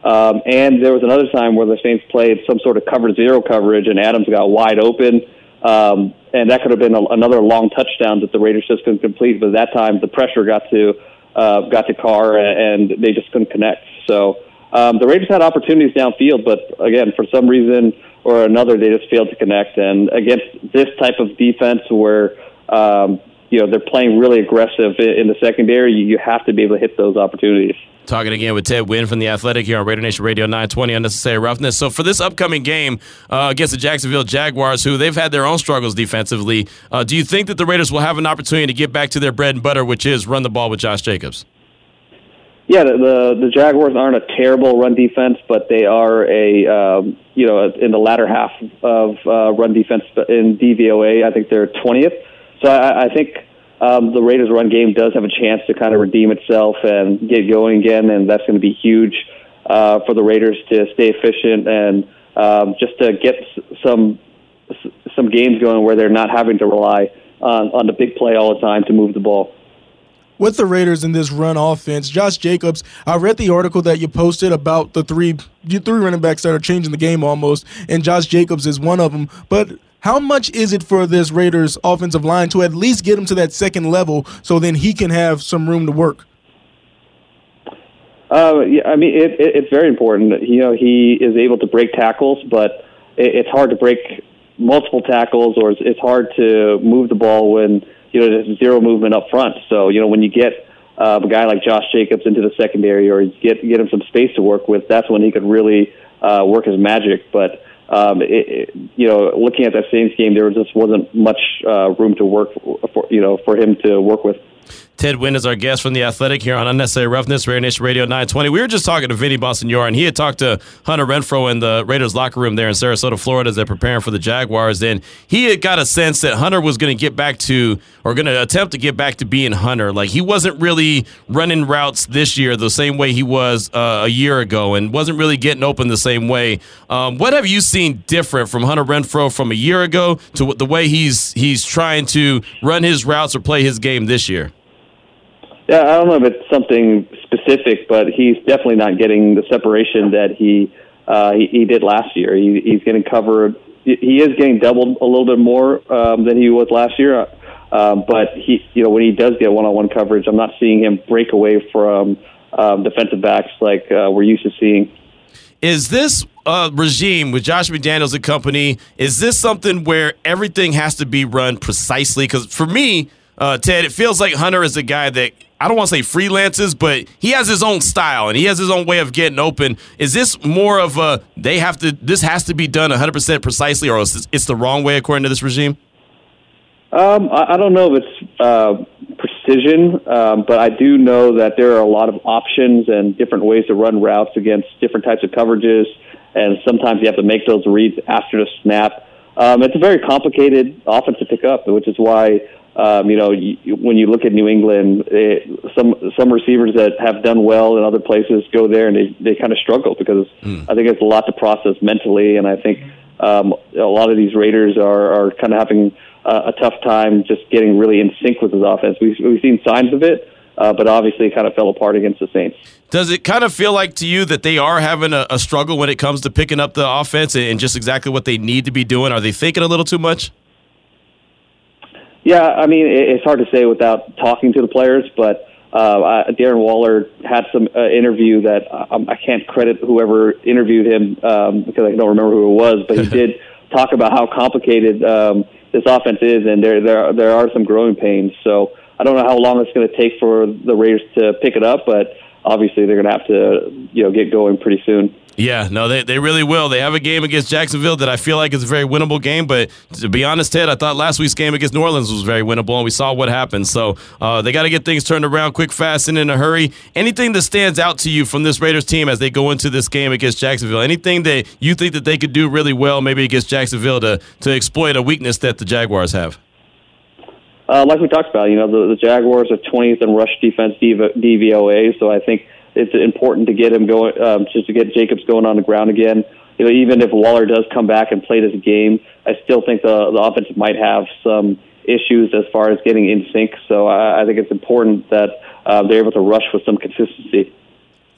Um, and there was another time where the Saints played some sort of cover zero coverage, and Adams got wide open. Um, and that could have been a, another long touchdown that the Raiders just couldn't complete. But that time, the pressure got to uh, got to Carr, and they just couldn't connect. So um, the Raiders had opportunities downfield, but again, for some reason or another, they just failed to connect. And against this type of defense, where um, you know they're playing really aggressive in the secondary, you have to be able to hit those opportunities. Talking again with Ted Nguyen from the Athletic here on Raider Nation Radio 920 Unnecessary Roughness. So for this upcoming game uh, against the Jacksonville Jaguars, who they've had their own struggles defensively, uh, do you think that the Raiders will have an opportunity to get back to their bread and butter, which is run the ball with Josh Jacobs? Yeah, the, the the Jaguars aren't a terrible run defense, but they are a um, you know in the latter half of uh, run defense in DVOA. I think they're twentieth. So I, I think um, the Raiders' run game does have a chance to kind of redeem itself and get going again, and that's going to be huge uh, for the Raiders to stay efficient and um, just to get some some games going where they're not having to rely on, on the big play all the time to move the ball with the Raiders in this run offense, Josh Jacobs, I read the article that you posted about the three three running backs that are changing the game almost, and Josh Jacobs is one of them. But how much is it for this Raiders offensive line to at least get him to that second level so then he can have some room to work? Uh, yeah, I mean, it, it, it's very important. You know, he is able to break tackles, but it, it's hard to break multiple tackles, or it's, it's hard to move the ball when you know there's zero movement up front. So you know, when you get uh, a guy like Josh Jacobs into the secondary, or get get him some space to work with, that's when he could really uh, work his magic. But um, it, it, you know, looking at that Saints game, there just wasn't much uh, room to work for, you know, for him to work with. Ted Nguyen is our guest from The Athletic here on Unnecessary Roughness, Raider Nation Radio 920. We were just talking to Vinny Bonsignore, and he had talked to Hunter Renfrow in the Raiders locker room there in Sarasota, Florida, as they're preparing for the Jaguars. And he had got a sense that Hunter was going to get back to, or going to attempt to get back to being Hunter. Like he wasn't really running routes this year the same way he was uh, a year ago, and wasn't really getting open the same way. Um, what have you seen different from Hunter Renfrow from a year ago to the way he's he's trying to run his routes or play his game this year? Yeah, I don't know if it's something specific, but he's definitely not getting the separation that he uh, he, he did last year. He, he's getting covered. He is getting doubled a little bit more um, than he was last year. Um, but he, you know, when he does get one-on-one coverage, I'm not seeing him break away from um, defensive backs like uh, we're used to seeing. Is this uh, regime with Josh McDaniels and company? Is this something where everything has to be run precisely? Because for me, uh, Ted, it feels like Hunter is a guy that I don't want to say freelances, but he has his own style and he has his own way of getting open. Is this more of a they have to this has to be done 100% precisely, or it's the wrong way according to this regime? Um, I, I don't know if it's uh, precision, um, but I do know that there are a lot of options and different ways to run routes against different types of coverages, and sometimes you have to make those reads after the snap. Um, it's a very complicated offense to pick up, which is why um, you know, you, when you look at New England, it, some some receivers that have done well in other places go there and they they kind of struggle because mm. I think it's a lot to process mentally, and I think um, a lot of these Raiders are are kind of having a tough time just getting really in sync with his offense. We've we've seen signs of it. Uh, but obviously, it kind of fell apart against the Saints. Does it kind of feel like to you that they are having a, a struggle when it comes to picking up the offense and just exactly what they need to be doing? Are they thinking a little too much? Yeah, I mean, it's hard to say without talking to the players, but uh, Darren Waller had some uh, interview that um, I can't credit whoever interviewed him um, because I don't remember who it was, but he did talk about how complicated um, this offense is, and there there there are some growing pains. So I don't know how long it's going to take for the Raiders to pick it up, but obviously they're going to have to you know get going pretty soon. Yeah, no, they, they really will. They have a game against Jacksonville that I feel like is a very winnable game. But to be honest, Ted, I thought last week's game against New Orleans was very winnable, and we saw what happened. So uh, they got to get things turned around quick, fast, and in a hurry. Anything that stands out to you from this Raiders team as they go into this game against Jacksonville? Anything that you think that they could do really well, maybe against Jacksonville, to to exploit a weakness that the Jaguars have? Uh, like we talked about, you know, the, the Jaguars are 20th in rush defense DVOA, so I think – it's important to get him going, um, just to get Jacobs going on the ground again. You know, even if Waller does come back and play this game, I still think the the offense might have some issues as far as getting in sync. So I, I think it's important that uh, they're able to rush with some consistency.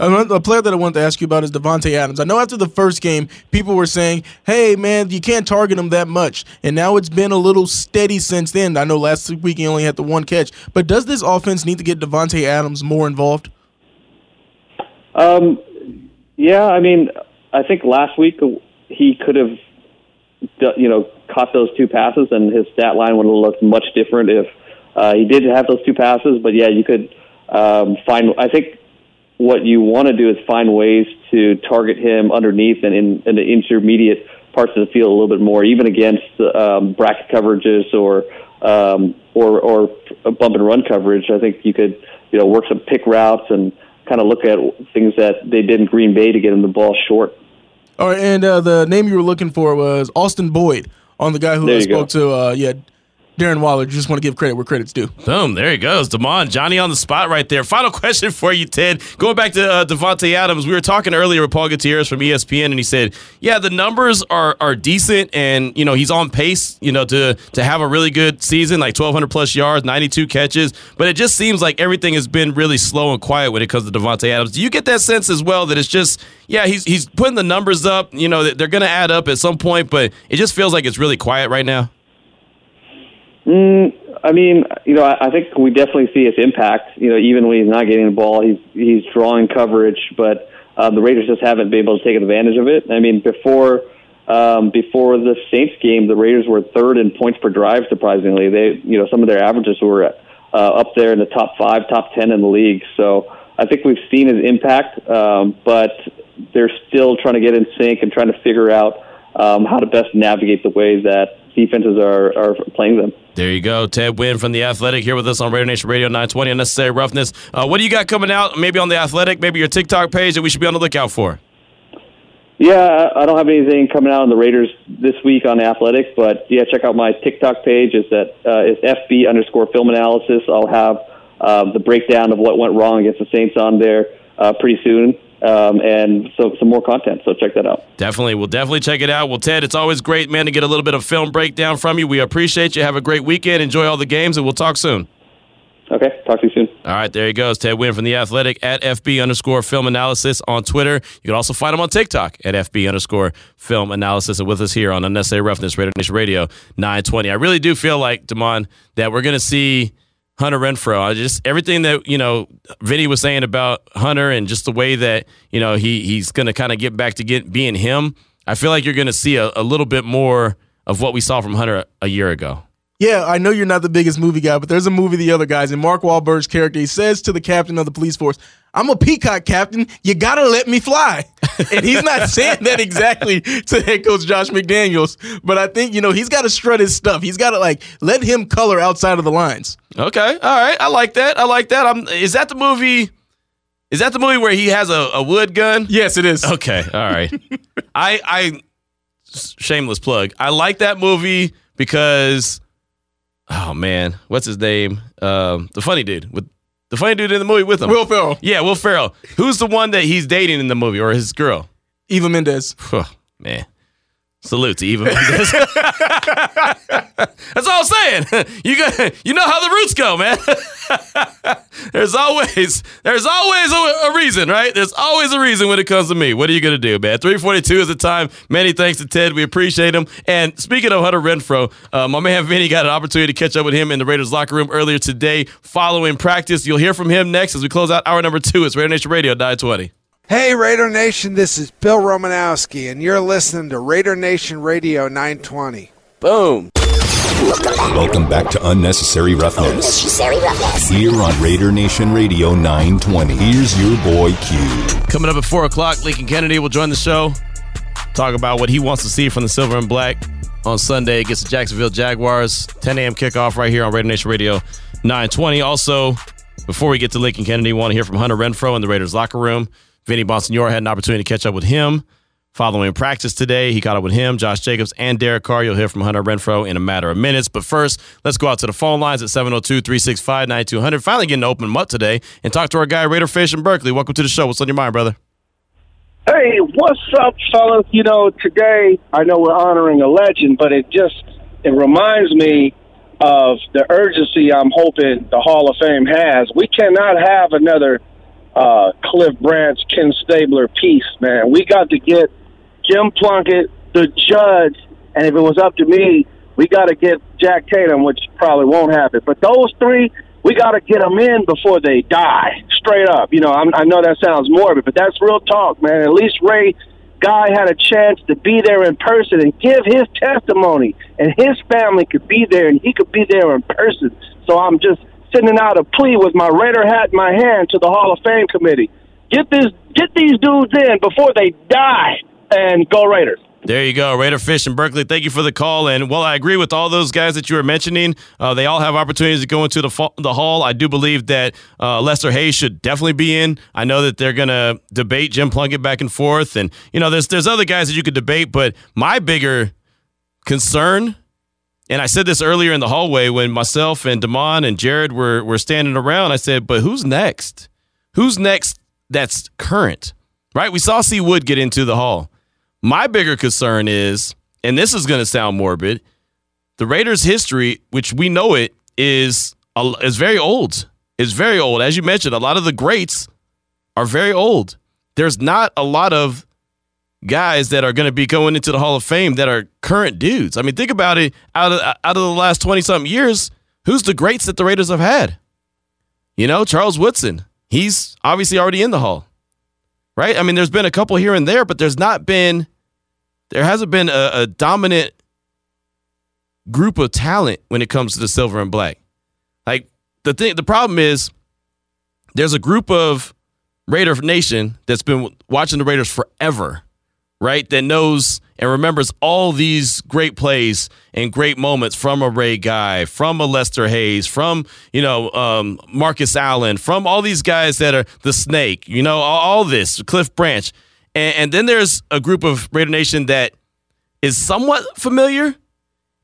A player that I wanted to ask you about is Davante Adams. I know after the first game, people were saying, "Hey, man, you can't target him that much," and now it's been a little steady since then. I know last week he only had the one catch, but does this offense need to get Davante Adams more involved? Um, yeah, I mean, I think last week he could have, you know, caught those two passes, and his stat line would have looked much different if uh, he did have those two passes. But yeah, you could um, find. I think what you want to do is find ways to target him underneath and in, in the intermediate parts of the field a little bit more, even against um, bracket coverages or um, or or bump and run coverage. I think you could you know work some pick routes and kind of look at things that they did in Green Bay to get him the ball short. All right, and uh, the name you were looking for was Austin Boyd, on the guy who I spoke go. to. Uh, yeah, Darren Waller. Just want to give credit where credit's due. Boom, there he goes. Damon, Johnny on the spot right there. Final question for you, Ted. Going back to uh, Davante Adams, we were talking earlier with Paul Gutierrez from ESPN, and he said, yeah, the numbers are are decent, and, you know, he's on pace, you know, to, to have a really good season, like 1,200 plus yards, 92 catches, but it just seems like everything has been really slow and quiet when it comes to Davante Adams. Do you get that sense as well that it's just, yeah, he's, he's putting the numbers up, you know, they're going to add up at some point, but it just feels like it's really quiet right now? Mm, I mean, you know, I, I think we definitely see its impact. You know, even when he's not getting the ball, he's he's drawing coverage, but uh, the Raiders just haven't been able to take advantage of it. I mean, before um, before the Saints game, the Raiders were third in points per drive. Surprisingly, they you know some of their averages were uh, up there in the top five, top ten in the league. So I think we've seen his impact, um, but they're still trying to get in sync and trying to figure out um, how to best navigate the way that defenses are, are playing them. There you go. Ted Nguyen from The Athletic here with us on Raider Nation Radio 920 Unnecessary Roughness. Uh, what do you got coming out, maybe on The Athletic, maybe your TikTok page that we should be on the lookout for? Yeah, I don't have anything coming out on the Raiders this week on The Athletic, but yeah, check out my TikTok page. Is that uh, is FB underscore film analysis. I'll have um, the breakdown of what went wrong against the Saints on there uh, pretty soon um, and so some more content. So check that out. Definitely, we'll definitely check it out. Well, Ted, it's always great, man, to get a little bit of film breakdown from you. We appreciate you. Have a great weekend. Enjoy all the games, and we'll talk soon. Okay, talk to you soon. All right, there he goes. Ted Nguyen from The Athletic at FB underscore film analysis on Twitter. You can also find him on TikTok at FB underscore film analysis and with us here on Unnecessary Roughness, Raider Nation Radio 920. I really do feel like, Damon, that we're going to see Hunter Renfrow. I just everything that you know Vinny was saying about Hunter and just the way that you know he he's going to kind of get back to get being him. I feel like you're going to see a, a little bit more of what we saw from Hunter a year ago. Yeah, I know you're not the biggest movie guy, but there's a movie the other guys, and Mark Wahlberg's character he says to the captain of the police force, "I'm a peacock captain. You gotta let me fly." And he's not saying that exactly to head coach Josh McDaniels, but I think you know he's got to strut his stuff. He's got to like let him color outside of the lines. Okay, all right, I like that. I like that. I'm, is that the movie? Is that the movie where he has a, a wood gun? Yes, it is. Okay, all right. I I shameless plug. I like that movie because oh man, what's his name? Um, the funny dude with the funny dude in the movie with him. Will Ferrell. Yeah, Will Ferrell. Who's the one that he's dating in the movie or his girl? Eva Mendes. man. Salute to Eva Mendes. That's all I'm saying. You got, you know how the roots go, man. there's always there's always a, a, reason, right? There's always a reason when it comes to me. What are you gonna do, man? 342 is the time. Many thanks to Ted. We appreciate him. And speaking of Hunter Renfrow, uh, my man Vinny got an opportunity to catch up with him in the Raiders locker room earlier today following practice. You'll hear from him next as we close out hour number two. It's Raider Nation Radio 920. Hey, Raider Nation, this is Bill Romanowski, and you're listening to Raider Nation Radio 920. Boom. Welcome back to Unnecessary Roughness. Unnecessary Roughness. Here on Raider Nation Radio 920. Here's your boy Q. Coming up at 4 o'clock, Lincoln Kennedy will join the show. Talk about what he wants to see from the Silver and Black on Sunday against the Jacksonville Jaguars. 10 a.m. kickoff right here on Raider Nation Radio 920. Also, before we get to Lincoln Kennedy, want to hear from Hunter Renfrow in the Raiders locker room. Vinny Bonsignore had an opportunity to catch up with him following practice today. He caught up with him, Josh Jacobs, and Derek Carr. You'll hear from Hunter Renfrow in a matter of minutes. But first, let's go out to the phone lines at 702 365 9200. Finally getting to open them up today and talk to our guy, Raider Fish in Berkeley. Welcome to the show. What's on your mind, brother? Hey, what's up, fellas? You know, today I know we're honoring a legend, but it just it reminds me of the urgency I'm hoping the Hall of Fame has. We cannot have another uh, Cliff Branch, Ken Stabler piece, man. We got to get Jim Plunkett, the judge, and if it was up to me, we got to get Jack Tatum, which probably won't happen. But those three, we got to get them in before they die, straight up. You know, I'm, I know that sounds morbid, but that's real talk, man. At least Ray Guy had a chance to be there in person and give his testimony, and his family could be there, and he could be there in person. So I'm just sending out a plea with my Raider hat in my hand to the Hall of Fame committee. Get this, get these dudes in before they die, and go Raiders. There you go, Raider Fish in Berkeley. Thank you for the call. And well, I agree with all those guys that you were mentioning. Uh, they all have opportunities to go into the the hall. I do believe that uh, Lester Hayes should definitely be in. I know that they're gonna debate Jim Plunkett back and forth, and you know, there's there's other guys that you could debate. But my bigger concern And I said this earlier in the hallway when myself and Damon and Jared were were standing around. I said, "But who's next? Who's next? That's current, right? We saw C Wood get into the hall. My bigger concern is, and this is going to sound morbid, the Raiders' history, which we know it, is is very old. Is very old. As you mentioned, a lot of the greats are very old. There's not a lot of guys that are going to be going into the Hall of Fame that are current dudes. I mean, think about it. Out of out of the last twenty something years, who's the greats that the Raiders have had? You know, Charles Woodson. He's obviously already in the Hall, right? I mean, there's been a couple here and there, but there's not been, there hasn't been a, a dominant group of talent when it comes to the silver and black. Like the thing, the problem is, there's a group of Raider Nation that's been watching the Raiders forever right? That knows and remembers all these great plays and great moments from a Ray Guy, from a Lester Hayes, from you know um, Marcus Allen, from all these guys that are the Snake, you know, all, all this Cliff Branch, and, and, then there's a group of Raider Nation that is somewhat familiar,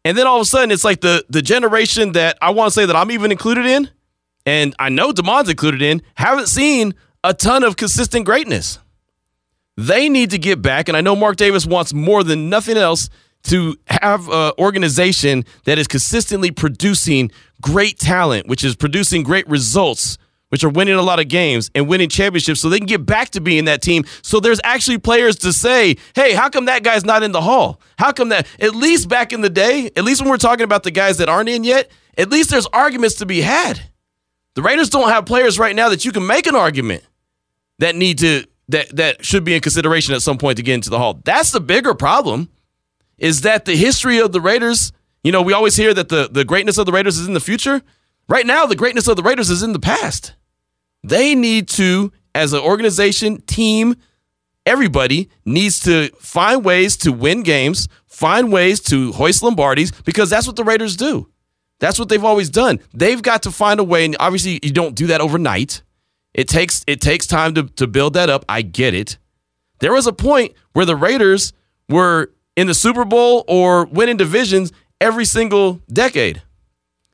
and then all of a sudden it's like the the generation that I want to say that I'm even included in, and I know Damon's included in, haven't seen a ton of consistent greatness. They need to get back, and I know Mark Davis wants more than nothing else to have an organization that is consistently producing great talent, which is producing great results, which are winning a lot of games and winning championships so they can get back to being that team. So there's actually players to say, hey, how come that guy's not in the hall? How come that, at least back in the day, at least when we're talking about the guys that aren't in yet, at least there's arguments to be had. The Raiders don't have players right now that you can make an argument that need to that that should be in consideration at some point to get into the hall. That's the bigger problem. Is that the history of the Raiders? You know, we always hear that the, the greatness of the Raiders is in the future. Right now, the greatness of the Raiders is in the past. They need to, as an organization, team, everybody needs to find ways to win games, find ways to hoist Lombardies, because that's what the Raiders do. That's what they've always done. They've got to find a way, and obviously, you don't do that overnight. It takes it takes time to, to build that up. I get it. There was a point where the Raiders were in the Super Bowl or winning divisions every single decade.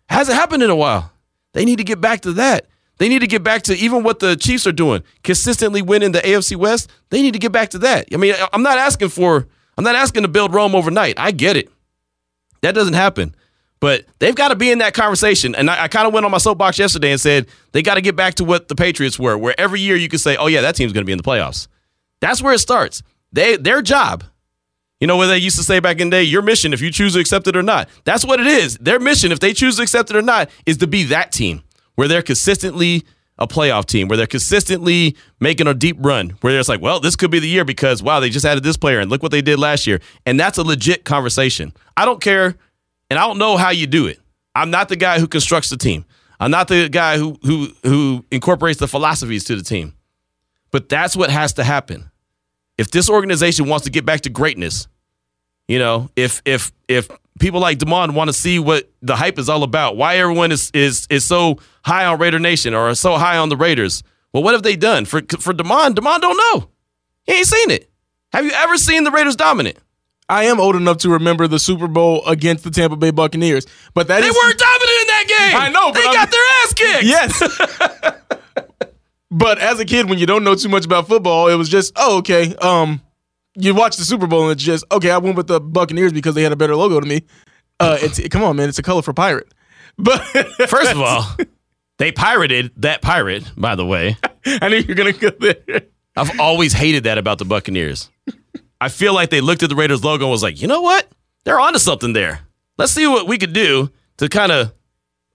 Hasn't happened in a while. They need to get back to that. They need to get back to even what the Chiefs are doing, consistently winning the AFC West. They need to get back to that. I mean, I'm not asking for I'm not asking to build Rome overnight. I get it. That doesn't happen. But they've got to be in that conversation. And I, I kind of went on my soapbox yesterday and said they got to get back to what the Patriots were, where every year you can say, oh, yeah, that team's going to be in the playoffs. That's where it starts. They Their job, you know what they used to say back in the day, your mission, if you choose to accept it or not. That's what it is. Their mission, if they choose to accept it or not, is to be that team where they're consistently a playoff team, where they're consistently making a deep run, where it's like, well, this could be the year because, wow, they just added this player and look what they did last year. And that's a legit conversation. I don't care and I don't know how you do it. I'm not the guy who constructs the team. I'm not the guy who who who incorporates the philosophies to the team. But that's what has to happen. If this organization wants to get back to greatness, you know, if if if people like Demond want to see what the hype is all about, why everyone is is is so high on Raider Nation or so high on the Raiders. Well, what have they done for for Demond? Demond don't know. He ain't seen it. Have you ever seen the Raiders dominant? I am old enough to remember the Super Bowl against the Tampa Bay Buccaneers, but that they is, weren't dominant in that game. I know, but they I'm, got their ass kicked. Yes, but as a kid, when you don't know too much about football, it was just oh okay. Um, you watch the Super Bowl and it's just okay. I went with the Buccaneers because they had a better logo to me. Uh, it's come on, man, it's a colorful pirate. But first of all, they pirated that pirate. By the way, I knew you were gonna go there. I've always hated that about the Buccaneers. I feel like they looked at the Raiders logo and was like, you know what? They're onto something there. Let's see what we could do to kind of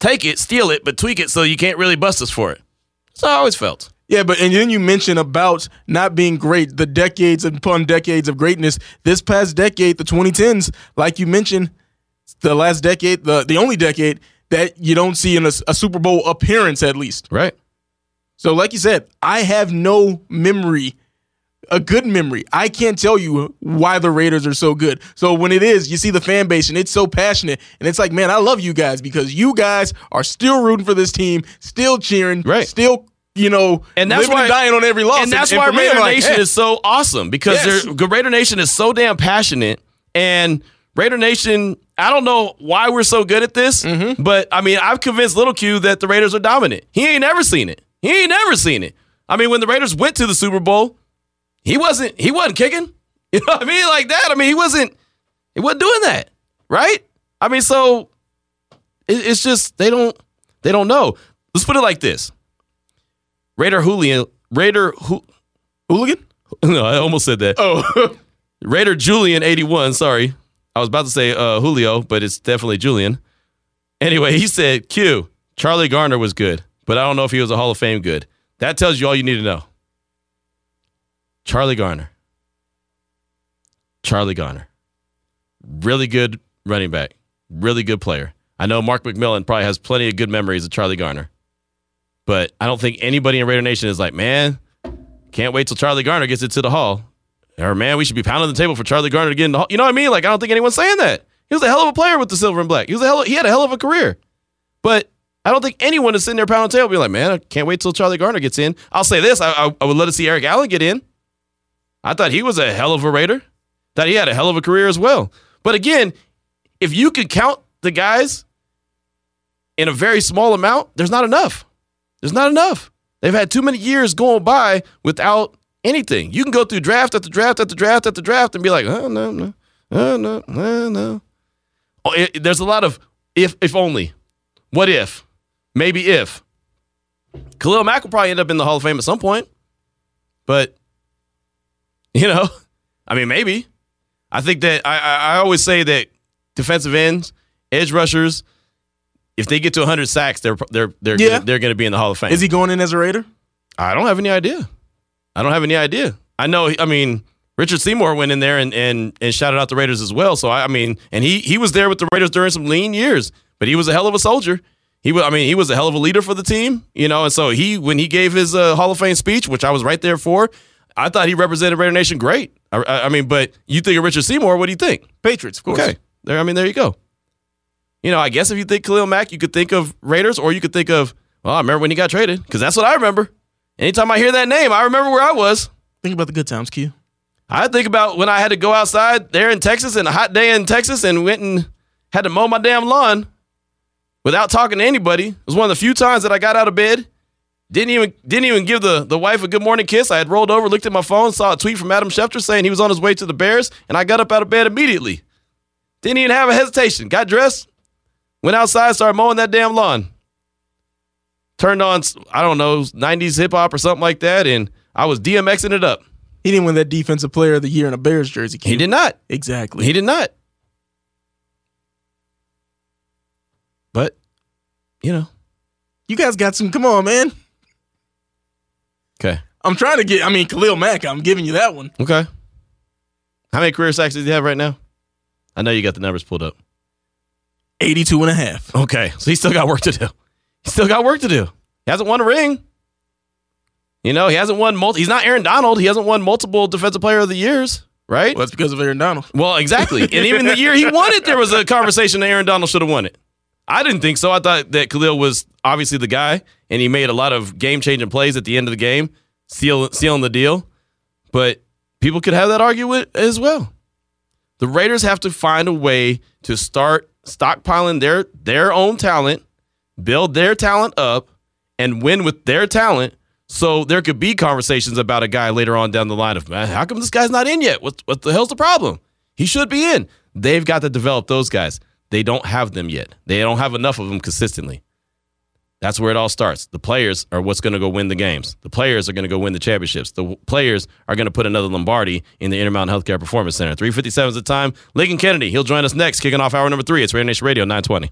take it, steal it, but tweak it so you can't really bust us for it. That's how I always felt. Yeah, but and then you mentioned about not being great, the decades upon decades of greatness. This past decade, the 2010s, like you mentioned, the last decade, the the only decade that you don't see in a, a Super Bowl appearance at least. Right. So, like you said, I have no memory a good memory. I can't tell you why the Raiders are so good. So when it is, you see the fan base and it's so passionate, and it's like, man, I love you guys because you guys are still rooting for this team, still cheering, right. still you know, and that's why and dying on every loss. And that's and, why and Raider like, Nation hey. is so awesome because Yes. Raider Nation is so damn passionate, and Raider Nation I don't know why we're so good at this, Mm-hmm. but I mean, I've convinced Little Q that the Raiders are dominant. He ain't never seen it. He ain't never seen it. I mean, when the Raiders went to the Super Bowl, he wasn't he wasn't kicking. You know what I mean? Like that. I mean, he wasn't he wasn't doing that, right? I mean, so it, it's just they don't they don't know. Let's put it like this: Raider Julian, Raider Hu- Hooligan? No, I almost said that. Oh, Raider Julian eighty one. Sorry, I was about to say uh, Julio, but it's definitely Julian. Anyway, he said Q Charlie Garner was good, but I don't know if he was a Hall of Fame good. That tells you all you need to know. Charlie Garner. Charlie Garner. Really good running back. Really good player. I know Mark McMillan probably has plenty of good memories of Charlie Garner. But I don't think anybody in Raider Nation is like, man, can't wait till Charlie Garner gets into the hall. Or man, we should be pounding the table for Charlie Garner to get in the hall. You know what I mean? Like I don't think anyone's saying that. He was a hell of a player with the silver and black. He was a hell. Of, he had a hell of a career. But I don't think anyone is sitting there pounding the table, being like, man, I can't wait till Charlie Garner gets in. I'll say this: I, I, I would love to see Eric Allen get in. I thought he was a hell of a Raider. Thought he had a hell of a career as well. But again, if you could count the guys in a very small amount, there's not enough. There's not enough. They've had too many years going by without anything. You can go through draft after draft after draft after draft and be like, oh no, no, oh no, no, no. Oh, it, there's a lot of if, if only, what if, maybe if. Khalil Mack will probably end up in the Hall of Fame at some point, but you know, I mean, maybe. I think that I, I, I always say that defensive ends, edge rushers, if they get to 100 sacks, they're they're they're Yeah. gonna, they're going to be in the Hall of Fame. is he going in as a Raider? I don't have any idea. I don't have any idea. I know. I mean, Richard Seymour went in there and and and shouted out the Raiders as well. So I, I mean, and he he was there with the Raiders during some lean years, but he was a hell of a soldier. He was. I mean, he was a hell of a leader for the team. You know, and so he when he gave his uh, Hall of Fame speech, which I was right there for, I thought he represented Raider Nation great. I, I, I mean, but you think of Richard Seymour? What do you think? Patriots, of course. Okay, there. I mean, there you go. You know, I guess if you think Khalil Mack, you could think of Raiders, or you could think of, well, I remember when he got traded, because that's what I remember. Anytime I hear that name, I remember where I was. Think about the good times, Q. I think about when I had to go outside there in Texas in a hot day in Texas and went and had to mow my damn lawn without talking to anybody. It was one of the few times that I got out of bed. Didn't even didn't even give the, the wife a good morning kiss. I had rolled over, looked at my phone, saw a tweet from Adam Schefter saying he was on his way to the Bears, and I got up out of bed immediately. Didn't even have a hesitation. Got dressed, went outside, started mowing that damn lawn. Turned on, I don't know, 90s hip hop or something like that, and I was DMXing it up. He didn't win that Defensive Player of the Year in a Bears jersey. Q. He did not. Exactly. He did not. But, you know. You guys got some. Come on, man. Okay. I'm trying to get. I mean, Khalil Mack. I'm giving you that one. Okay. How many career sacks does he have right now? I know you got the numbers pulled up. 82 and a half. Okay. So he still got work to do. He still got work to do. He hasn't won a ring. You know, he hasn't won multi. He's not Aaron Donald. He hasn't won multiple Defensive Player of the Years, right? Well, that's because of Aaron Donald. Well, exactly. and even the year he won it, there was a conversation that Aaron Donald should have won it. I didn't think so. I thought that Khalil was obviously the guy, and he made a lot of game changing plays at the end of the game, seal, sealing the deal. But people could have that argument as well. The Raiders have to find a way to start stockpiling their their own talent, build their talent up, and win with their talent. So there could be conversations about a guy later on down the line of, man, how come this guy's not in yet? What what the hell's the problem? He should be in. They've got to develop those guys. They don't have them yet. They don't have enough of them consistently. That's where it all starts. The players are what's going to go win the games. The players are going to go win the championships. The players are going to put another Lombardi in the Intermountain Healthcare Performance Center. 357 is the time. Lincoln Kennedy, he'll join us next, kicking off hour number three. It's Raider Nation Radio 920.